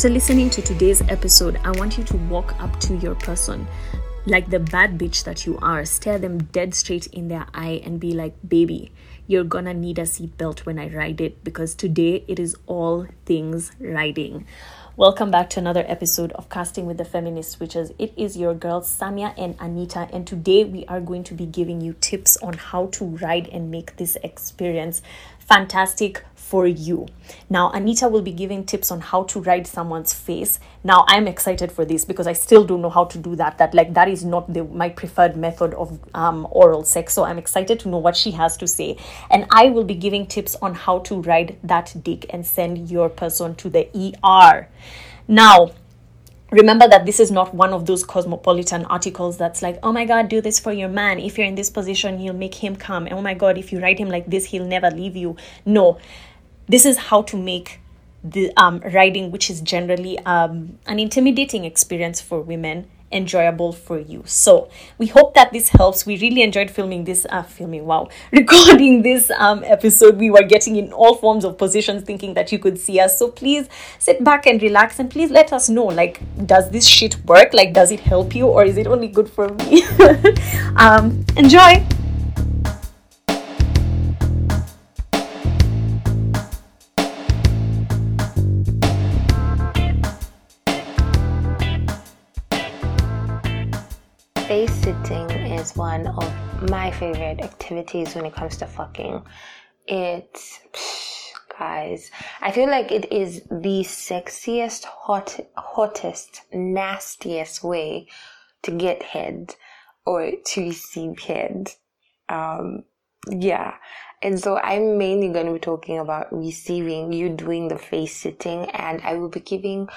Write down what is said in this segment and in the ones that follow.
After listening to today's episode, I want you to walk up to your person like the bad bitch that you are, stare them dead straight in their eye and be like, baby, you're gonna need a seatbelt when I ride it because today it is all things riding. Welcome back to another episode of Casting with the Feminist Witches. It is your girls Samia and Anita, and today we are going to be giving you tips on how to ride and make this experience fantastic for you. Now, Anita will be giving tips on how to ride someone's face. Now, I'm excited for this because I still don't know how to do that. That like that is not the my preferred method of um, oral sex. So I'm excited to know what she has to say, and I will be giving tips on how to ride that dick and send your person to the ER. Now, remember that this is not one of those cosmopolitan articles that's like oh my god do this for your man. If you're in this position you'll make him come. And oh my god if you ride him like this he'll never leave you. No. This is how to make the um, riding, which is generally um, an intimidating experience for women, enjoyable for you. So we hope that this helps. We really enjoyed filming this, uh, filming, wow, recording this um, episode. We were getting in all forms of positions thinking that you could see us. So please sit back and relax and please let us know, like, does this shit work? Like, does it help you or is it only good for me? um, enjoy. Face sitting is one of my favorite activities when it comes to fucking. It's, guys, I feel like it is the sexiest, hot, hottest, nastiest way to get head or to receive head. Um, yeah. And so I'm mainly going to be talking about receiving, you doing the face sitting, and I will be giving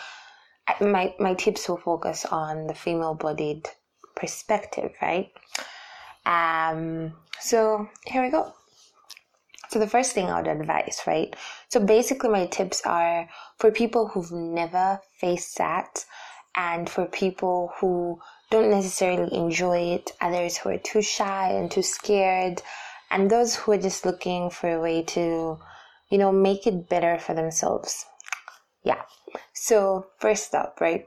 my my tips will focus on the female bodied perspective, right? Um, so here we go. So the first thing I would advise, right? So basically my tips are for people who've never faced that and for people who don't necessarily enjoy it, others who are too shy and too scared, and those who are just looking for a way to, you know, make it better for themselves. Yeah. So first up, right?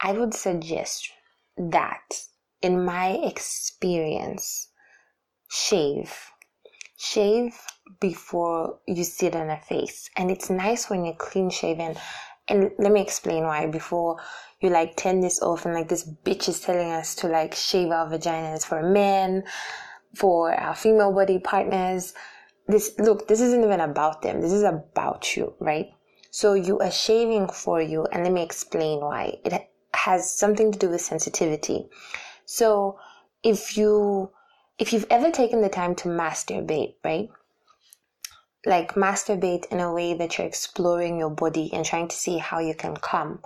I would suggest that in my experience, shave. Shave before you sit on a face. And it's nice when you're clean shaven. And let me explain why before you like turn this off and like this bitch is telling us to like shave our vaginas for men, for our female body partners. This, look, this isn't even about them. This is about you, right? So you are shaving for you. And let me explain why. It has something to do with sensitivity. So if you if you've ever taken the time to masturbate, right? Like masturbate in a way that you're exploring your body and trying to see how you can come,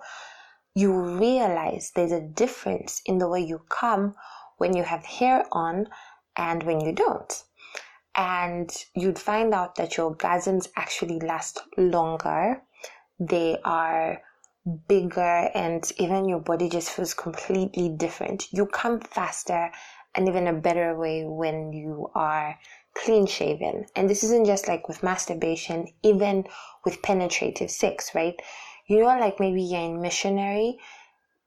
you realize there's a difference in the way you come when you have hair on and when you don't. And you'd find out that your orgasms actually last longer. They are bigger and even your body just feels completely different. You come faster and even a better way when you are clean shaven. And this isn't just like with masturbation, even with penetrative sex, right? You know, like maybe you're in missionary.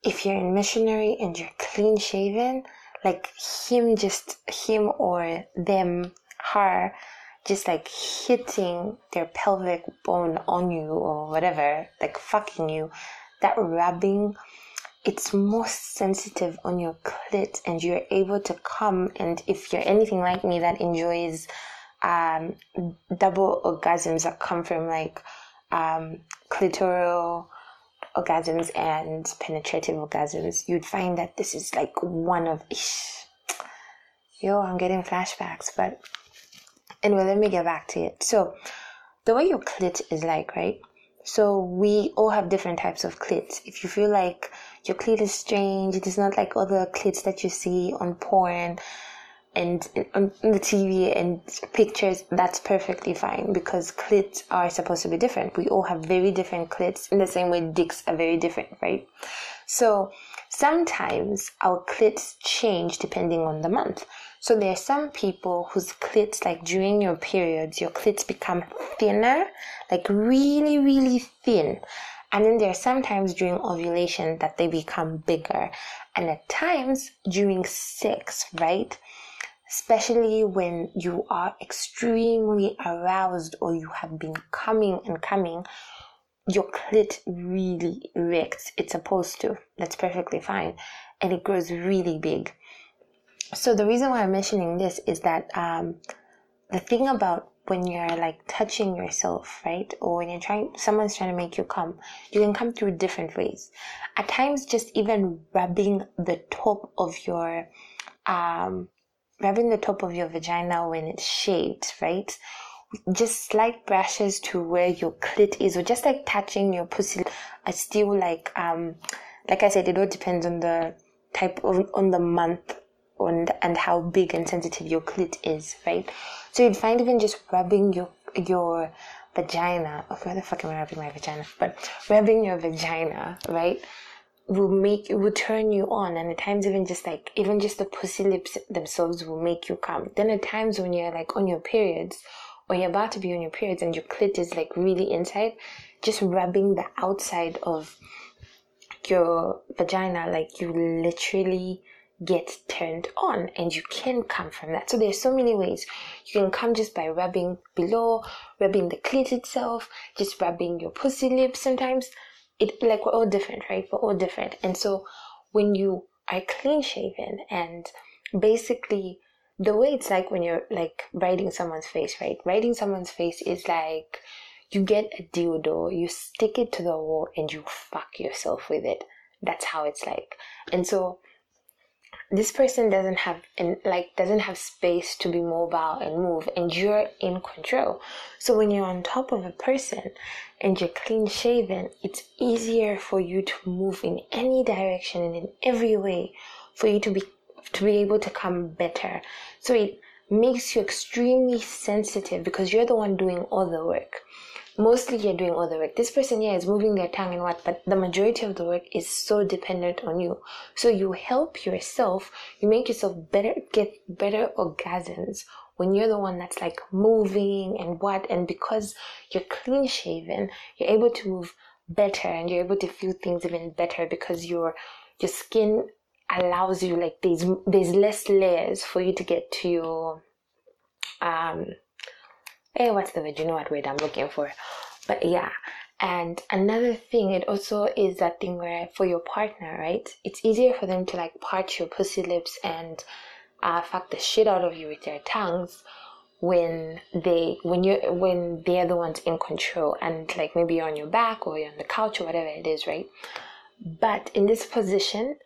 If you're in missionary and you're clean shaven, like him just, him or them, her, just like hitting their pelvic bone on you or whatever, like fucking you, that rubbing, it's more sensitive on your clit and you're able to come. And if you're anything like me that enjoys um, double orgasms that come from like um, clitoral orgasms and penetrative orgasms, you'd find that this is like one of. Ish, yo, I'm getting flashbacks, but Anyway, let me get back to it. So, the way your clit is like, right? So, we all have different types of clits. If you feel like your clit is strange, it is not like other clits that you see on porn and on the TV and pictures, that's perfectly fine because clits are supposed to be different. We all have very different clits in the same way dicks are very different, right? So sometimes our clits change depending on the month. So there are some people whose clits, like during your periods, your clits become thinner, like really, really thin. And then there are sometimes during ovulation that they become bigger. And at times during sex, right? Especially when you are extremely aroused or you have been coming and coming, your clit really erects. It's supposed to. That's perfectly fine. And it grows really big. So the reason why I'm mentioning this is that um, the thing about when you're like touching yourself, right? Or when you're trying, someone's trying to make you come, you can come through different ways. At times, just even rubbing the top of your, um, rubbing the top of your vagina when it's shaved, right? Just slight brushes to where your clit is, or just like touching your pussy. I still like, um, like I said, it all depends on the type of, on the month and, and how big and sensitive your clit is, right? So you'd find even just rubbing your your vagina, oh, where the fuck am I rubbing my vagina? But rubbing your vagina, right, will make it will turn you on, and at times even just like even just the pussy lips themselves will make you come. Then at times when you're like on your periods, or you're about to be on your periods and your clit is like really inside, just rubbing the outside of your vagina, like you literally get turned on and you can come from that. So there's so many ways. You can come just by rubbing below, rubbing the clit itself, just rubbing your pussy lips sometimes. It like we're all different, right? We're all different. And so when you are clean shaven and basically the way it's like when you're like riding someone's face, right? Riding someone's face is like you get a dildo, you stick it to the wall and you fuck yourself with it. That's how it's like. And so this person doesn't have and like doesn't have space to be mobile and move and you're in control. So when you're on top of a person and you're clean shaven it's easier for you to move in any direction and in every way for you to be to be able to come better. So it makes you extremely sensitive because you're the one doing all the work mostly you're doing all the work. This person here is moving their tongue and what, but the majority of the work is so dependent on you. So you help yourself, you make yourself better, get better orgasms when you're the one that's like moving and what, and because you're clean shaven, you're able to move better and you're able to feel things even better because your your skin allows you like there's there's less layers for you to get to your um hey, what's the word? You know what word I'm looking for. But yeah. And another thing, it also is that thing where for your partner, right? It's easier for them to like part your pussy lips and uh, fuck the shit out of you with their tongues when they when you when they're the ones in control and like maybe you're on your back or you're on the couch or whatever it is, right? But in this position,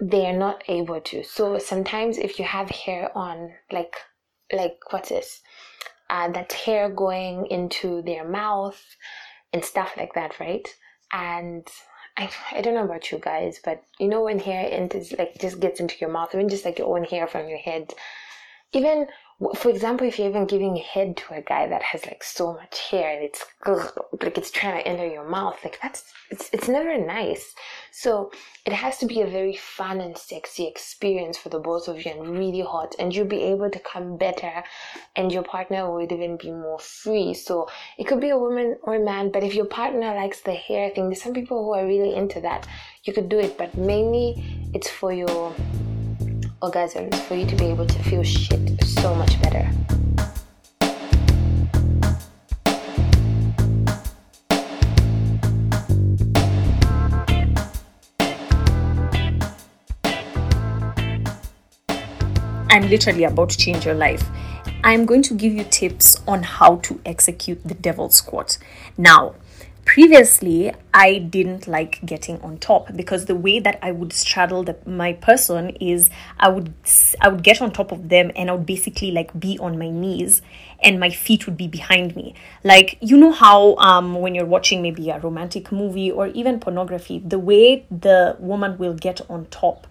they are not able to. So sometimes if you have hair on, like like what's this? Uh, that hair going into their mouth and stuff like that, right? And I, I don't know about you guys, but you know when hair enters like just gets into your mouth, even just like your own hair from your head, even for example, if you're even giving head to a guy that has like so much hair and it's like it's trying to enter your mouth, like that's it's it's never nice. So it has to be a very fun and sexy experience for the both of you and really hot, and you'll be able to come better, and your partner would even be more free. So it could be a woman or a man, but if your partner likes the hair thing, there's some people who are really into that. You could do it, but mainly it's for your orgasms for you to be able to feel shit so much better. I'm literally about to change your life. I'm going to give you tips on how to execute the devil squat. Now, previously i didn't like getting on top because the way that i would straddle the, my person is i would i would get on top of them and i would basically like be on my knees and my feet would be behind me. Like you know how um when you're watching maybe a romantic movie or even pornography the way the woman will get on top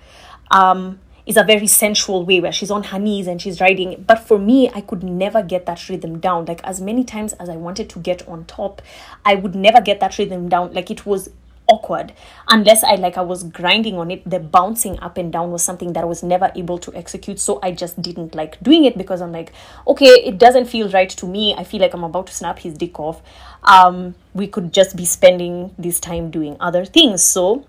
um is a very sensual way where she's on her knees and she's riding. But for me, I could never get that rhythm down. Like as many times as I wanted to get on top, I would never get that rhythm down. Like it was awkward unless i like i was grinding on it the bouncing up and down was something that i was never able to execute so i just didn't like doing it because i'm like okay it doesn't feel right to me i feel like i'm about to snap his dick off um we could just be spending this time doing other things so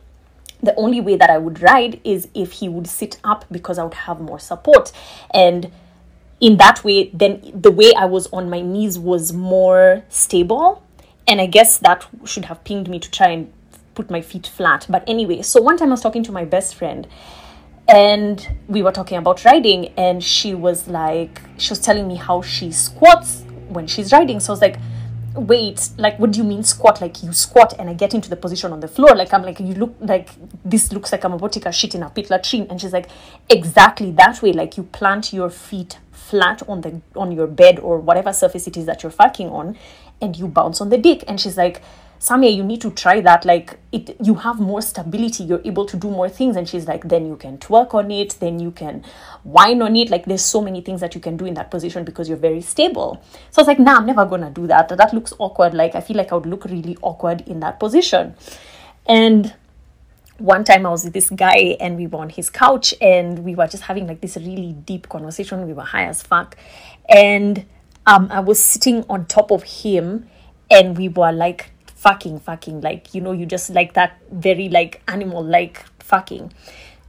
the only way that i would ride is if he would sit up because i would have more support. And in that way then the way i was on my knees was more stable. And i guess that should have pinged me to try and put my feet flat. But anyway so one time i was talking to my best friend and we were talking about riding and she was like she was telling me how she squats when she's riding. So i was like wait like what do you mean squat? Like you squat and i get into the position on the floor like i'm like you look like this looks like i'm about to take a shit in a pit latrine. And she's like exactly that way. Like you plant your feet flat on the on your bed or whatever surface it is that you're fucking on and you bounce on the dick. And she's like Samia, you need to try that. Like it, you have more stability. You're able to do more things. And she's like, then you can twerk on it. Then you can whine on it. Like there's so many things that you can do in that position because you're very stable. So I was like, nah, I'm never gonna do that. That looks awkward. Like I feel like I would look really awkward in that position. And one time I was with this guy and we were on his couch and we were just having like this really deep conversation. We were high as fuck. And um, I was sitting on top of him and we were like fucking fucking like you know you just like that very like animal like fucking.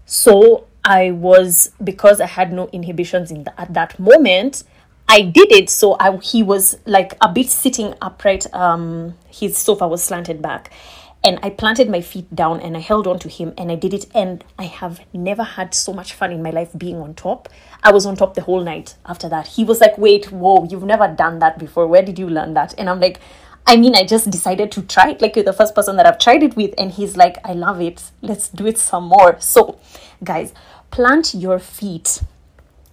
So i was because i had no inhibitions in the, at that moment i did it. So i he was like a bit sitting upright um his sofa was slanted back. And i planted my feet down and i held on to him and i did it. And i have never had so much fun in my life being on top. I was on top the whole night after that. He was like wait whoa you've never done that before. Where did you learn that? And i'm like I mean, I just decided to try it. Like you're the first person that I've tried it with, and he's like, I love it. Let's do it some more. So, guys, plant your feet,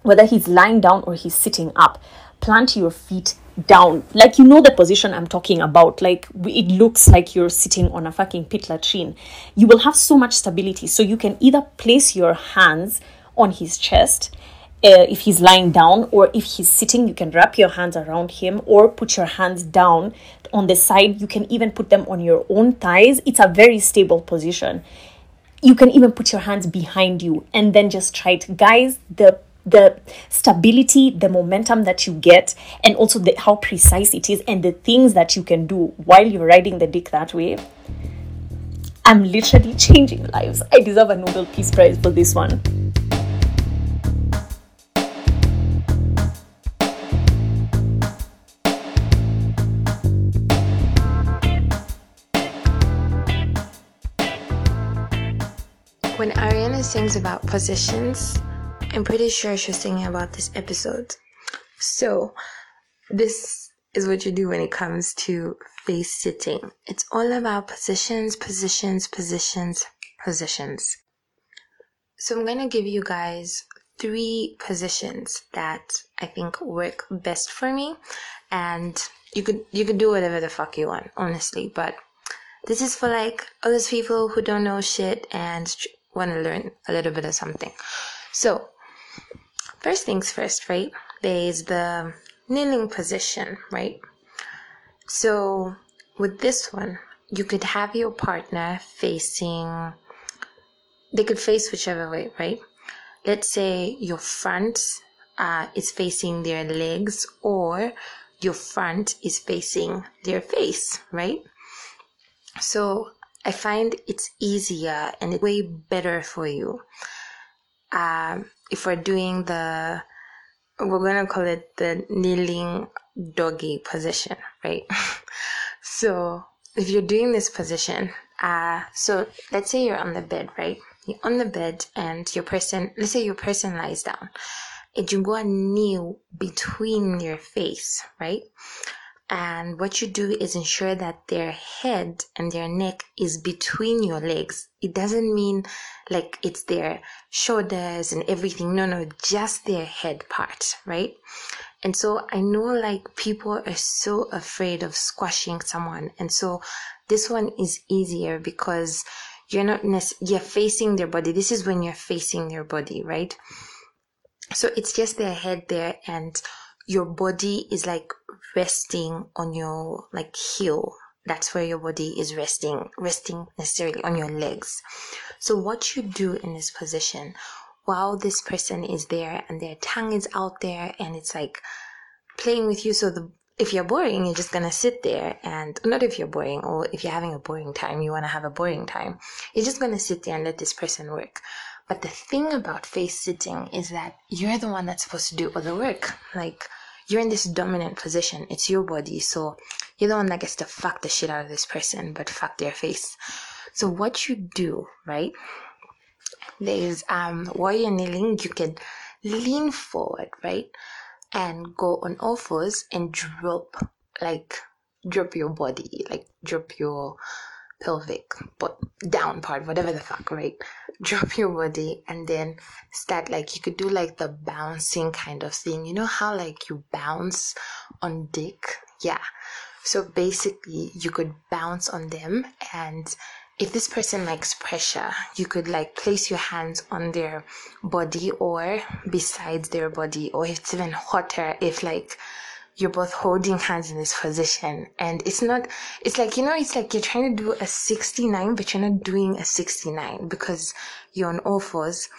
whether he's lying down or he's sitting up, plant your feet down. Like you know the position I'm talking about. Like it looks like you're sitting on a fucking pit latrine. You will have so much stability. So you can either place your hands on his chest uh, if he's lying down or if he's sitting you can wrap your hands around him or put your hands down on the side you can even put them on your own thighs. It's a very stable position. You can even put your hands behind you and then just try it. Guys the the stability the momentum that you get and also the how precise it is and the things that you can do while you're riding the dick that way. I'm literally changing lives. I deserve a nobel peace prize for this one When Ariana sings about positions, I'm pretty sure she's singing about this episode. So, this is what you do when it comes to face sitting. It's all about positions, positions, positions, positions. So, I'm going to give you guys three positions that I think work best for me and you could you could do whatever the fuck you want honestly but this is for like all those people who don't know shit and want to learn a little bit of something. So, first things first, right? There is the kneeling position, right? So, with this one, you could have your partner facing, they could face whichever way, right? Let's say your front uh, is facing their legs or your front is facing their face, right? So I find it's easier and way better for you. Um, if we're doing the, we're gonna call it the kneeling doggy position, right? so if you're doing this position, uh, so let's say you're on the bed, right? You're on the bed and your person, let's say your person lies down and you go and kneel between your face, right? And what you do is ensure that their head and their neck is between your legs. It doesn't mean like it's their shoulders and everything. No, no, just their head part, right? And so I know like people are so afraid of squashing someone. And so this one is easier because you're not, nec- you're facing their body. This is when you're facing their body, right? So it's just their head there and your body is like resting on your like heel That's where your body is resting, resting necessarily on your legs. So what you do in this position while this person is there and their tongue is out there and it's like playing with you. So the, if you're boring, you're just gonna sit there and not if you're boring or if you're having a boring time, you wanna have a boring time. You're just gonna sit there and let this person work. But the thing about face sitting is that you're the one that's supposed to do all the work. Like, you're in this dominant position. It's your body. So you're the one that gets to fuck the shit out of this person, but fuck their face. So what you do, right? There's, um, while you're kneeling, you can lean forward, right? And go on all fours and drop, like, drop your body, like, drop your pelvic, but down part, whatever the fuck, right? Drop your body and then start like you could do like the bouncing kind of thing. You know how like you bounce on dick? Yeah. So basically you could bounce on them and if this person likes pressure, you could like place your hands on their body or besides their body, or it's even hotter if like you're both holding hands in this position. And it's not it's like you know it's like you're trying to do a 69 but you're not doing a 69 because you're on all fours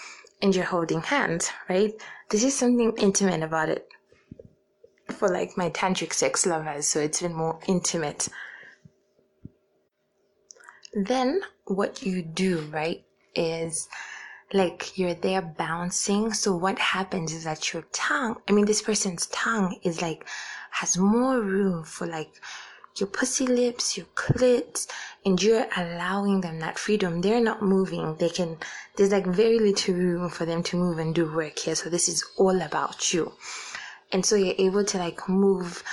and you're holding hands right? This is something intimate about it for like my tantric sex lovers so it's been more intimate. Then what you do right is like you're there bouncing. So what happens is that your tongue, I mean, this person's tongue is like, has more room for like your pussy lips, your clit, and you're allowing them that freedom. They're not moving. They can, there's like very little room for them to move and do work here. So this is all about you. And so you're able to like move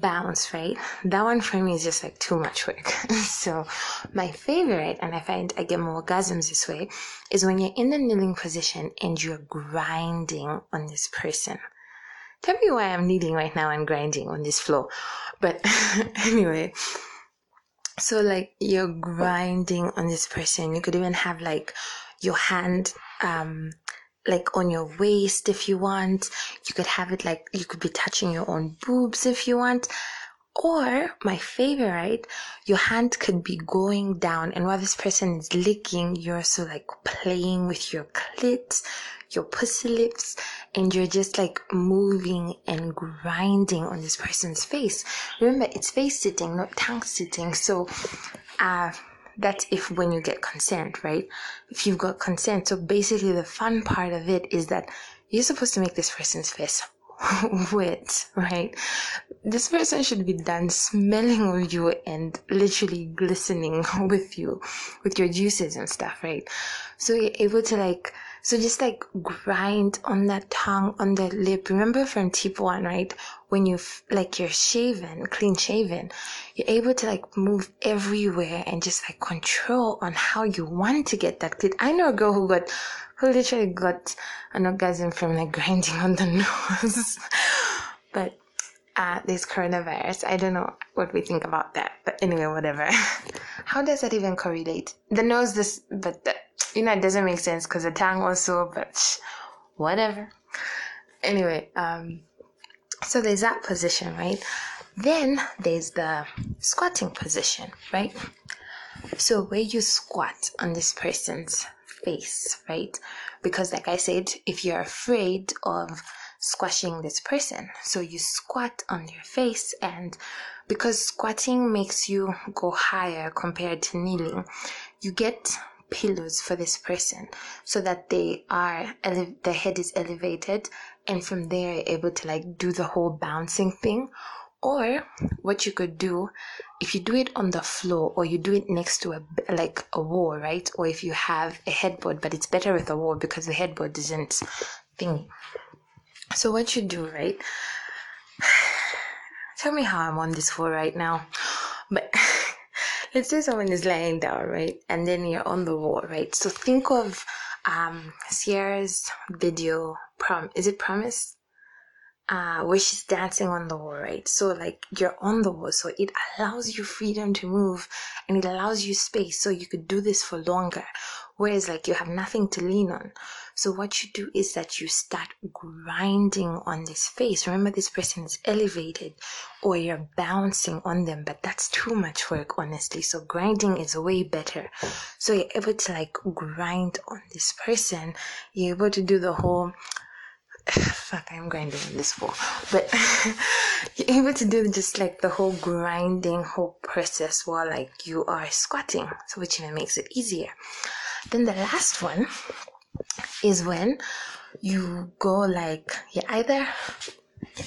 bounce, right? That one for me is just like too much work. so my favorite, and I find I get more orgasms this way, is when you're in the kneeling position and you're grinding on this person. Tell me why I'm kneeling right now and grinding on this floor. But anyway, so like you're grinding on this person. You could even have like your hand um like on your waist if you want. You could have it like you could be touching your own boobs if you want. Or my favorite, your hand could be going down and while this person is licking, you're also like playing with your clit, your pussy lips, and you're just like moving and grinding on this person's face. Remember, it's face sitting, not tongue sitting. So, uh, that's if when you get consent, right? If you've got consent. So basically the fun part of it is that you're supposed to make this person's face wet, right? This person should be done smelling of you and literally glistening with you, with your juices and stuff, right? So you're able to like so just like grind on that tongue, on the lip. Remember from tip one, right? When you like you're shaven, clean shaven, you're able to like move everywhere and just like control on how you want to get that clit. I know a girl who got, who literally got an orgasm from like grinding on the nose. but uh, this coronavirus. I don't know what we think about that, but anyway, whatever. How does that even correlate? The nose, this, but the, you know, it doesn't make sense because the tongue also, but whatever. Anyway, um, so there's that position, right? Then there's the squatting position, right? So where you squat on this person's face, right? Because like I said, if you're afraid of squashing this person. So you squat on your face and because squatting makes you go higher compared to kneeling, you get pillows for this person so that they are ele- the head is elevated and from there you're able to like do the whole bouncing thing. Or what you could do if you do it on the floor or you do it next to a like a wall right? Or if you have a headboard but it's better with a wall because the headboard isn't thingy so what you do, right? Tell me how I'm on this for right now. But let's say someone is lying down, right? And then you're on the wall, right? So think of um Ciara's video prom is it promise? Uh, where she's dancing on the wall, right? So like you're on the wall, so it allows you freedom to move and it allows you space so you could do this for longer whereas like you have nothing to lean on. So what you do is that you start grinding on this face. Remember this person is elevated or you're bouncing on them, but that's too much work, honestly. So grinding is way better. So you're able to like grind on this person. You're able to do the whole fuck i'm grinding on this wall but you're able to do just like the whole grinding whole process while like you are squatting so which even makes it easier then the last one is when you go like you're either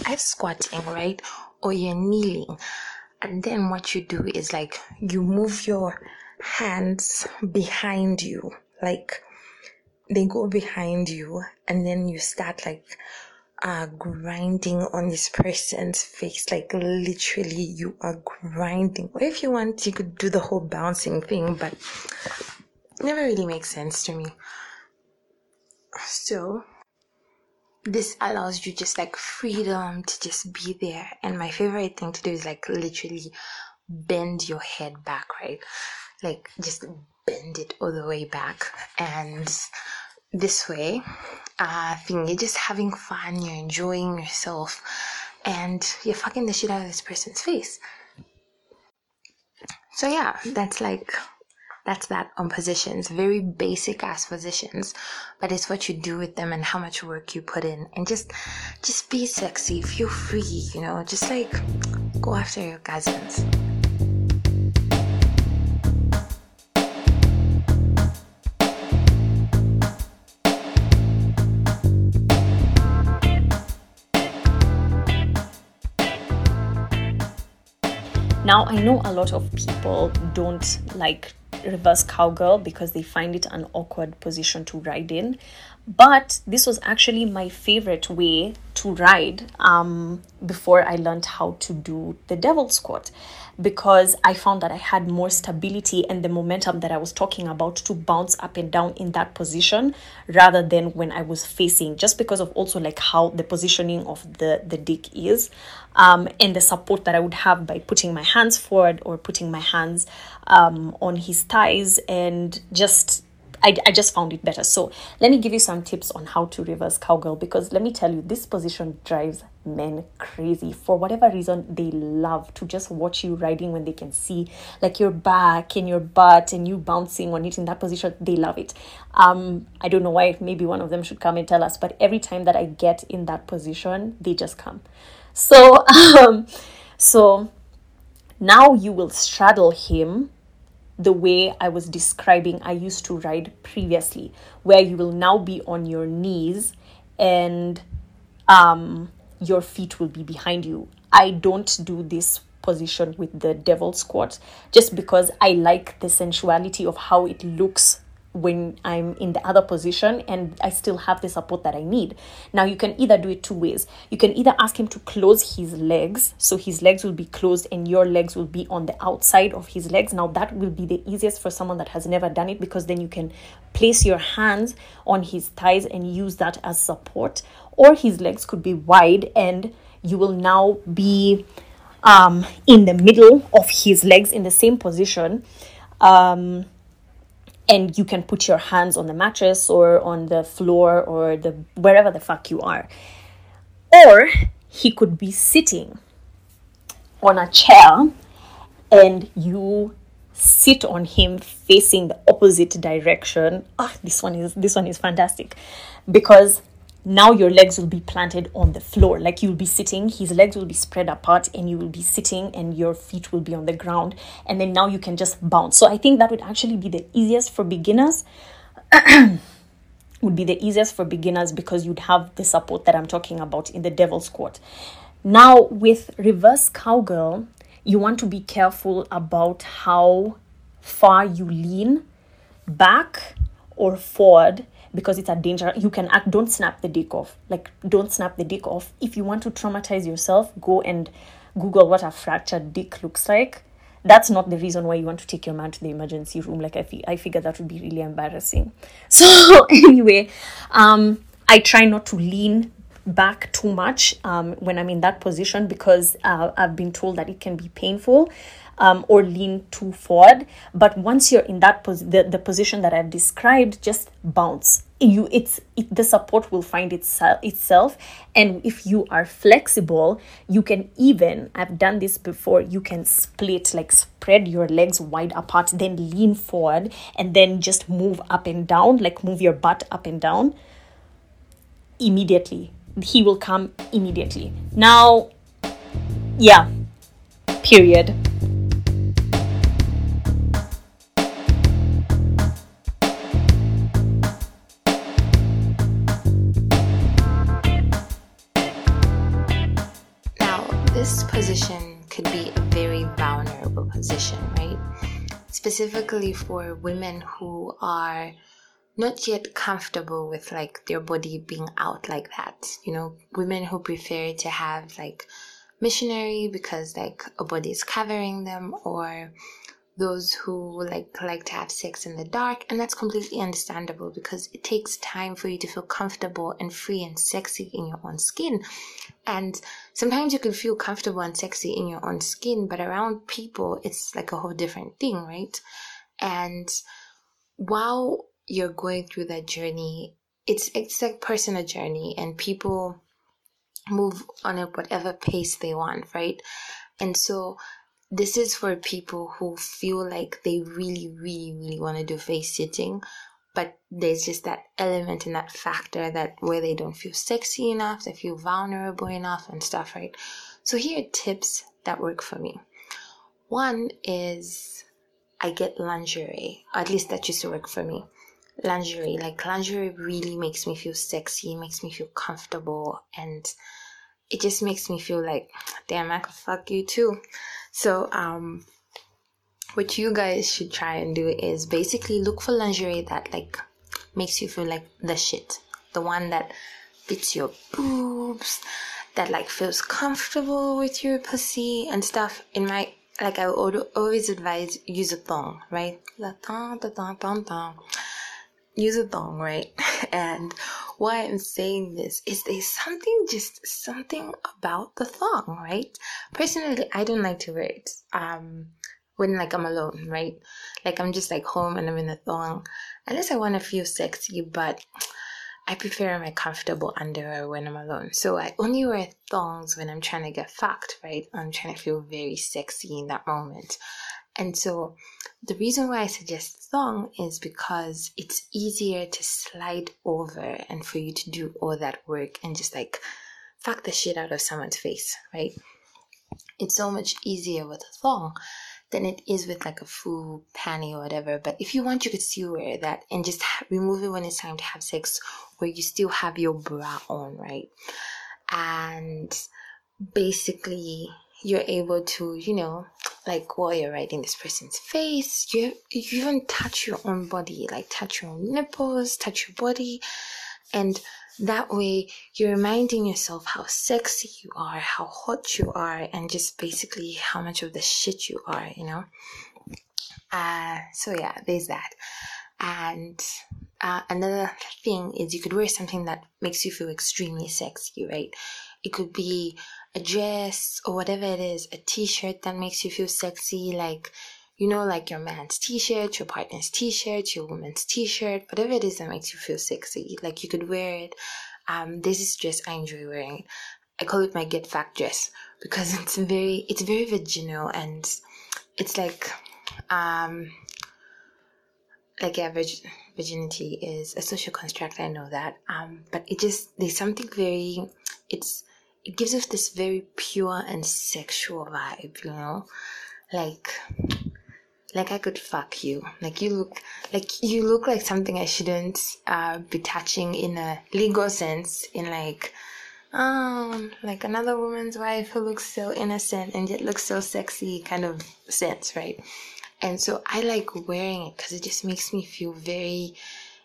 either squatting right or you're kneeling. And then what you do is like you move your hands behind you like they go behind you and then you start like uh grinding on this person's face like literally you are grinding. Or if you want you could do the whole bouncing thing but never really makes sense to me. So this allows you just like freedom to just be there. And my favorite thing to do is like literally bend your head back right? Like just bend it all the way back. And this way uh thing you're just having fun you're enjoying yourself and you're fucking the shit out of this person's face. So yeah that's like that's that on positions very basic ass positions but it's what you do with them and how much work you put in. And just just be sexy feel free you know just like go after your cousins. Now, I know a lot of people don't like reverse cowgirl because they find it an awkward position to ride in. But this was actually my favorite way to ride um, before I learned how to do the devil squat because I found that I had more stability and the momentum that I was talking about to bounce up and down in that position rather than when I was facing, just because of also like how the positioning of the, the dick is um, and the support that I would have by putting my hands forward or putting my hands um, on his thighs and just I, I just found it better. So let me give you some tips on how to reverse cowgirl because let me tell you, this position drives men crazy. For whatever reason, they love to just watch you riding when they can see like your back and your butt and you bouncing on it in that position. They love it. Um, I don't know why. Maybe one of them should come and tell us. But every time that I get in that position, they just come. So, um, so now you will straddle him the way I was describing I used to ride previously, where you will now be on your knees and um, your feet will be behind you. I don't do this position with the devil squat just because I like the sensuality of how it looks when I'm in the other position and I still have the support that I need. Now, you can either do it two ways. You can either ask him to close his legs, so his legs will be closed and your legs will be on the outside of his legs. Now, that will be the easiest for someone that has never done it because then you can place your hands on his thighs and use that as support, or his legs could be wide and you will now be um, in the middle of his legs in the same position. Um, and you can put your hands on the mattress or on the floor or the wherever the fuck you are. Or he could be sitting on a chair and you sit on him facing the opposite direction. Ah this one is this one is fantastic. Because now your legs will be planted on the floor. Like you'll be sitting his legs will be spread apart and you will be sitting and your feet will be on the ground. And then now you can just bounce. So i think that would actually be the easiest for beginners. Would be the easiest for beginners because you'd have the support that i'm talking about in the devil squat. Now with reverse cowgirl you want to be careful about how far you lean back or forward because it's a danger you can act don't snap the dick off. Like don't snap the dick off. If you want to traumatize yourself go and google what a fractured dick looks like. That's not the reason why you want to take your man to the emergency room. Like i, fi- I figure that would be really embarrassing. So anyway um i try not to lean back too much um, when I'm in that position because uh, I've been told that it can be painful um, or lean too forward. But once you're in that pos- the, the position that I've described, just bounce. You it's it, the support will find itself itself, and if you are flexible, you can even I've done this before. You can split like spread your legs wide apart, then lean forward, and then just move up and down, like move your butt up and down. Immediately, he will come immediately. Now, yeah, period. Position could be a very vulnerable position, right? Specifically for women who are not yet comfortable with like their body being out like that. You know, women who prefer to have like missionary because like a body is covering them or those who like like to have sex in the dark and that's completely understandable because it takes time for you to feel comfortable and free and sexy in your own skin. And sometimes you can feel comfortable and sexy in your own skin but around people it's like a whole different thing right? And while you're going through that journey it's it's like personal journey and people move on at whatever pace they want right? And so this is for people who feel like they really, really, really want to do face sitting, but there's just that element and that factor that where they don't feel sexy enough, they feel vulnerable enough and stuff, right? So here are tips that work for me. One is I get lingerie, at least that used to work for me. Lingerie, like lingerie really makes me feel sexy, makes me feel comfortable, and it just makes me feel like, damn, I could fuck you too. So, um, what you guys should try and do is basically look for lingerie that like makes you feel like the shit. The one that fits your boobs, that like feels comfortable with your pussy and stuff. In my like I would always advise use a thong, right? La thong, the thong, thong, thong. Use a thong, right? And why I'm saying this is there's something just something about the thong, right? Personally, I don't like to wear it. Um, when like I'm alone, right? Like I'm just like home and I'm in a thong. Unless I want to feel sexy, but I prefer my comfortable underwear when I'm alone. So I only wear thongs when I'm trying to get fucked, right? I'm trying to feel very sexy in that moment. And so the reason why I suggest thong is because it's easier to slide over and for you to do all that work and just like fuck the shit out of someone's face, right? It's so much easier with a thong than it is with like a full panty or whatever. But if you want, you could still wear that and just remove it when it's time to have sex where you still have your bra on, right? And basically, you're able to, you know, like while you're riding this person's face, you you even touch your own body, like touch your own nipples, touch your body, and that way you're reminding yourself how sexy you are, how hot you are, and just basically how much of the shit you are, you know. Uh, so yeah, there's that. And uh, another thing is you could wear something that makes you feel extremely sexy, right? It could be a dress or whatever it is, a t-shirt that makes you feel sexy, like, you know, like your man's t-shirt, your partner's t-shirt, your woman's t-shirt, whatever it is that makes you feel sexy. Like you could wear it. Um, this is dress I enjoy wearing. I call it my get fat dress because it's very, it's very vaginal and it's like, um, like yeah, virgin, virginity is a social construct. I know that. Um, but it just, there's something very, it's, it gives us this very pure and sexual vibe, you know? Like like I could fuck you. Like you look like you look like something I shouldn't uh, be touching in a legal sense, in like um like another woman's wife who looks so innocent and yet looks so sexy kind of sense, right? And so I like wearing it because it just makes me feel very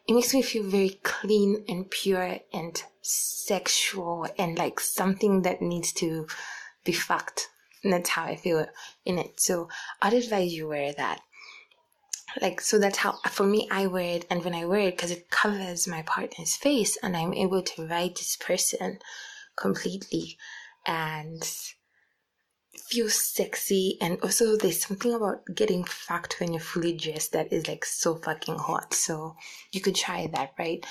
it makes me feel very clean and pure and sexual and like something that needs to be fucked. And that's how I feel in it. So I'd advise you wear that. Like, so that's how, for me, I wear it. And when I wear it, because it covers my partner's face and I'm able to ride this person completely and feel sexy and also there's something about getting fucked when you're fully dressed that is like so fucking hot. So you could try that right?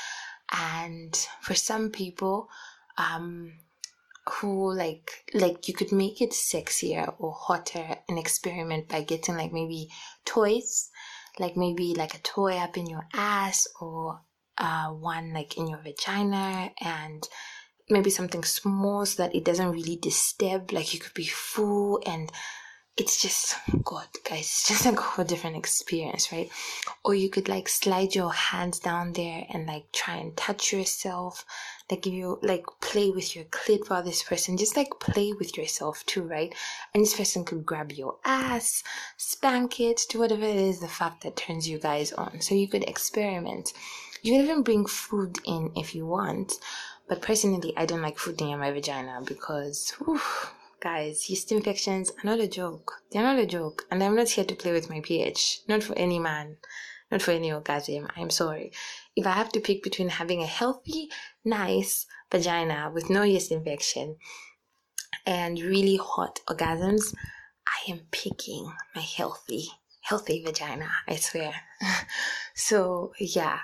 And for some people um who like like you could make it sexier or hotter and experiment by getting like maybe toys like maybe like a toy up in your ass or uh, one like in your vagina and maybe something small so that it doesn't really disturb like you could be full and it's just god guys it's just like a whole different experience right? Or you could like slide your hands down there and like try and touch yourself like if you like play with your clit while this person just like play with yourself too right? And this person could grab your ass spank it do whatever it is the fact that turns you guys on. So you could experiment. You can even bring food in if you want but personally i don't like food near my vagina because whew, guys yeast infections are not a joke. They're not a joke. And i'm not here to play with my ph not for any man. Not for any orgasm. I'm sorry. If i have to pick between having a healthy nice vagina with no yeast infection and really hot orgasms i am picking my healthy healthy vagina i swear. So yeah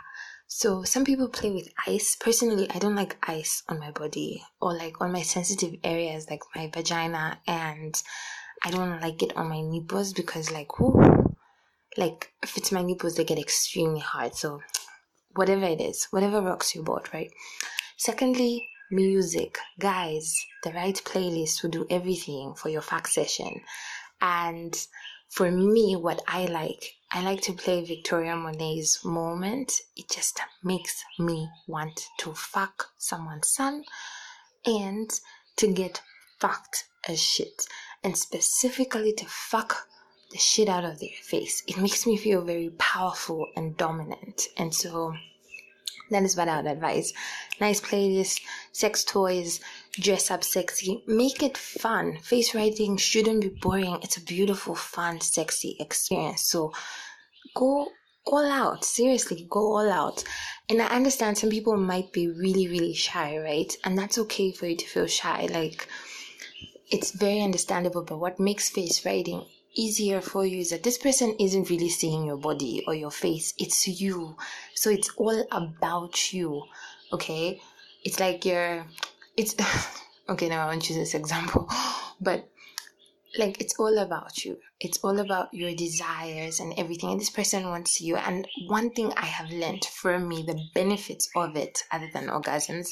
so some people play with ice. Personally, I don't like ice on my body or like on my sensitive areas like my vagina and I don't like it on my nipples because like whoo, like if it's my nipples they get extremely hard. So whatever it is, whatever rocks your boat, right? Secondly, music. Guys, the right playlist will do everything for your fuck session. And for me, what I like I like to play Victoria Monet's Moment. It just makes me want to fuck someone's son and to get fucked as shit. And specifically to fuck the shit out of their face. It makes me feel very powerful and dominant. And so that is what I would advise. Nice playlist, sex toys, dress up sexy, make it fun. Face riding shouldn't be boring. It's a beautiful, fun, sexy experience. So go all out. Seriously, go all out. And I understand some people might be really, really shy, right? And that's okay for you to feel shy. Like, it's very understandable. But what makes face riding easier for you is that this person isn't really seeing your body or your face, it's you. So it's all about you, okay? It's like you're, it's, okay, now I won't use this example, but like it's all about you it's all about your desires and everything and this person wants you. And one thing i have learned for me the benefits of it other than orgasms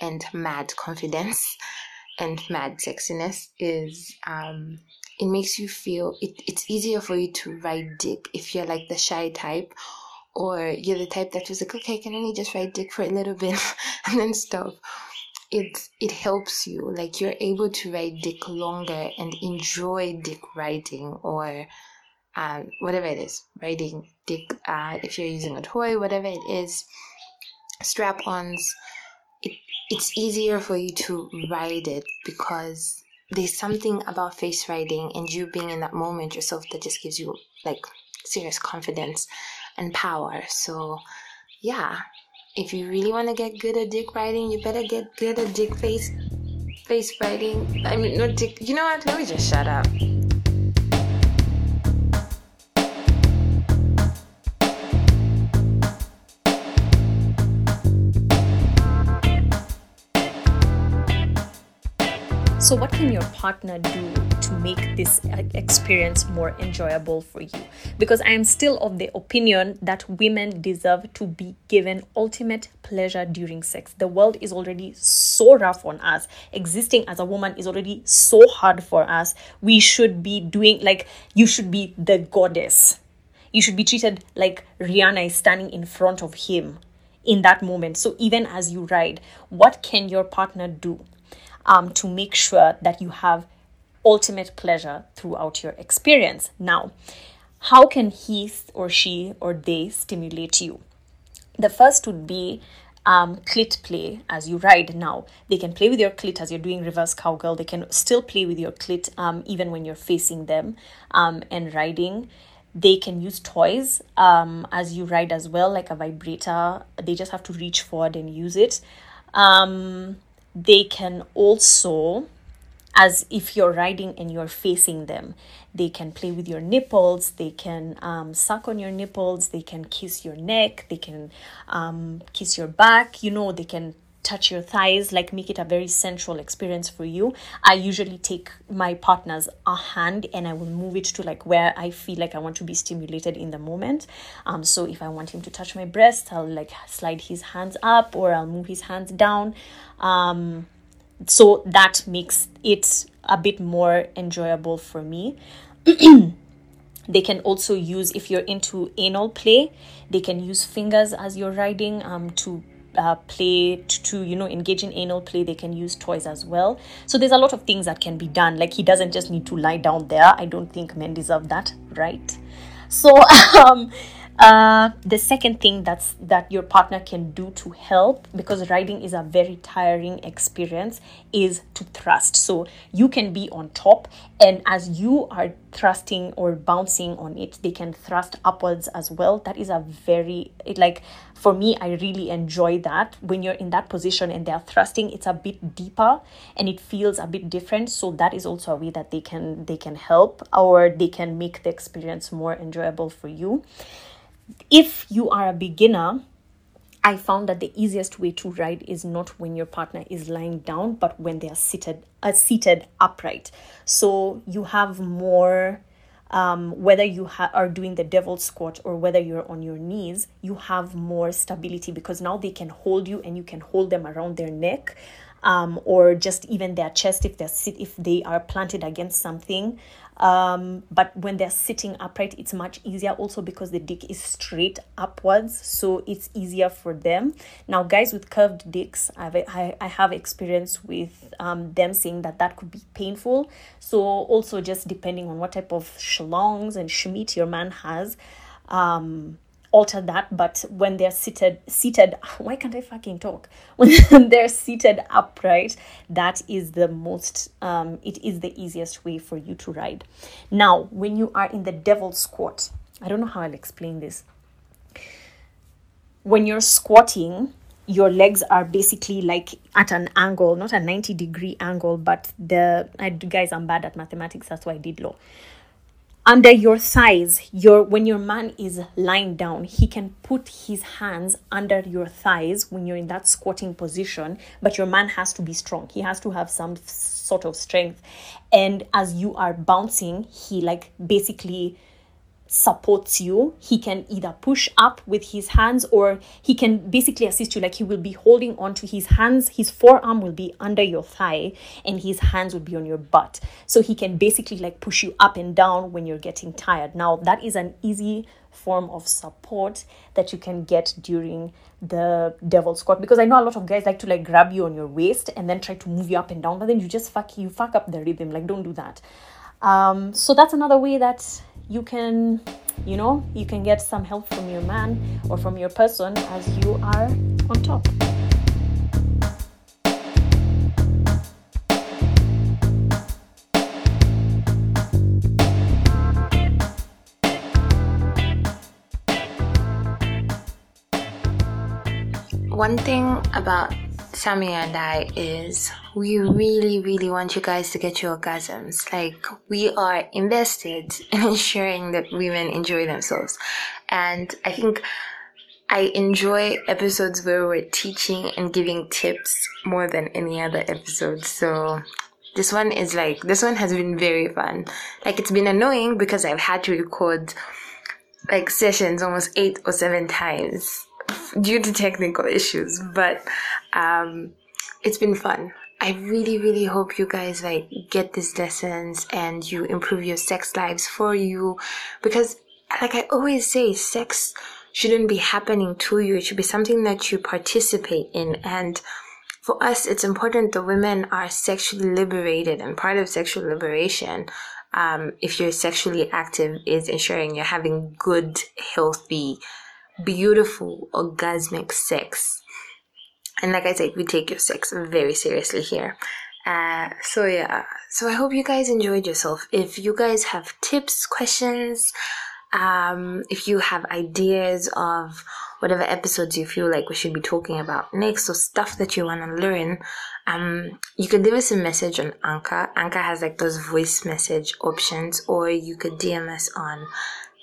and mad confidence and mad sexiness is um it makes you feel it, it's easier for you to ride dick if you're like the shy type or you're the type that was like okay can I just ride dick for a little bit and then stop it it helps you like you're able to ride dick longer and enjoy dick riding or um, whatever it is riding dick uh, if you're using a toy whatever it is strap-ons it, it's easier for you to ride it because there's something about face riding and you being in that moment yourself that just gives you like serious confidence and power. So yeah if you really want to get good at dick riding, you better get good at dick face face riding. I mean, not dick. You know what? Let me just shut up. So, what can your partner do to make this experience more enjoyable for you? Because I am still of the opinion that women deserve to be given ultimate pleasure during sex. The world is already so rough on us. Existing as a woman is already so hard for us. We should be doing, like, you should be the goddess. You should be treated like Rihanna is standing in front of him in that moment. So, even as you ride, what can your partner do? um, to make sure that you have ultimate pleasure throughout your experience. Now, how can he or she or they stimulate you? The first would be um, clit play as you ride now. They can play with your clit as you're doing reverse cowgirl. They can still play with your clit um, even when you're facing them um, and riding. They can use toys um, as you ride as well, like a vibrator. They just have to reach forward and use it. Um, they can also as if you're riding and you're facing them. They can play with your nipples, they can um, suck on your nipples, they can kiss your neck, they can um, kiss your back, you know, they can touch your thighs, like make it a very sensual experience for you. I usually take my partner's a hand and I will move it to like where I feel like I want to be stimulated in the moment. Um, so if I want him to touch my breast, I'll like slide his hands up or I'll move his hands down. Um, so that makes it a bit more enjoyable for me. they can also use if you're into anal play they can use fingers as you're riding um, to uh, play to, to you know engage in anal play they can use toys as well. So there's a lot of things that can be done. Like he doesn't just need to lie down there. I don't think men deserve that right? So um uh, the second thing that's that your partner can do to help because riding is a very tiring experience is to thrust. So you can be on top and as you are thrusting or bouncing on it they can thrust upwards as well. That is a very it like for me i really enjoy that. When you're in that position and they're thrusting it's a bit deeper and it feels a bit different. So that is also a way that they can they can help or they can make the experience more enjoyable for you if you are a beginner, I found that the easiest way to ride is not when your partner is lying down, but when they are seated, uh, seated upright. So you have more, um, whether you ha- are doing the devil squat or whether you're on your knees, you have more stability because now they can hold you and you can hold them around their neck. Um, or just even their chest if they're sit if they are planted against something um, but when they're sitting upright, it's much easier also because the dick is straight upwards, so it's easier for them. Now, guys with curved dicks, I've, I, I have experience with um, them saying that that could be painful. So, also just depending on what type of schlongs and schmeat your man has. Um, alter that but when they're seated seated why can't i fucking talk? When they're seated upright that is the most um it is the easiest way for you to ride. Now when you are in the devil squat i don't know how i'll explain this. When you're squatting your legs are basically like at an angle not a 90 degree angle but the I, guys i'm bad at mathematics that's why i did law under your thighs your when your man is lying down he can put his hands under your thighs when you're in that squatting position but your man has to be strong. He has to have some sort of strength. And as you are bouncing he like basically supports you. He can either push up with his hands or he can basically assist you. Like he will be holding on to his hands. His forearm will be under your thigh and his hands will be on your butt. So he can basically like push you up and down when you're getting tired. Now that is an easy form of support that you can get during the devil squat because I know a lot of guys like to like grab you on your waist and then try to move you up and down but then you just fuck you fuck up the rhythm. Like don't do that. Um, so that's another way that you can you know you can get some help from your man or from your person as you are on top. One thing about Sammy and I is we really, really want you guys to get your orgasms. Like, we are invested in ensuring that women enjoy themselves. And I think I enjoy episodes where we're teaching and giving tips more than any other episode. So, this one is like, this one has been very fun. Like, it's been annoying because I've had to record like sessions almost eight or seven times due to technical issues, but um, it's been fun. I really, really hope you guys like get these lessons and you improve your sex lives for you because like I always say, sex shouldn't be happening to you. It should be something that you participate in. And for us, it's important that women are sexually liberated and part of sexual liberation. Um, if you're sexually active is ensuring you're having good, healthy, beautiful orgasmic sex. And like I said, we take your sex very seriously here. Uh, so yeah, so I hope you guys enjoyed yourself. If you guys have tips, questions, Um, if you have ideas of whatever episodes you feel like we should be talking about next or stuff that you want to learn, um, you could leave us a message on Anchor. Anchor has like those voice message options, or you could DM us on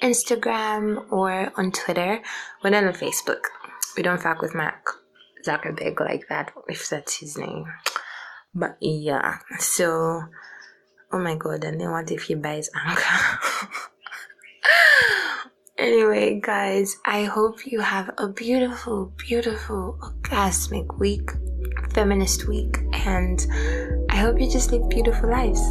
Instagram or on Twitter. We're not on Facebook. We don't fuck with Mark Zuckerberg like that, if that's his name. But yeah, so oh my god, and then what if he buys Anchor? anyway, guys, I hope you have a beautiful, beautiful, orgasmic week, feminist week, and I hope you just live beautiful lives.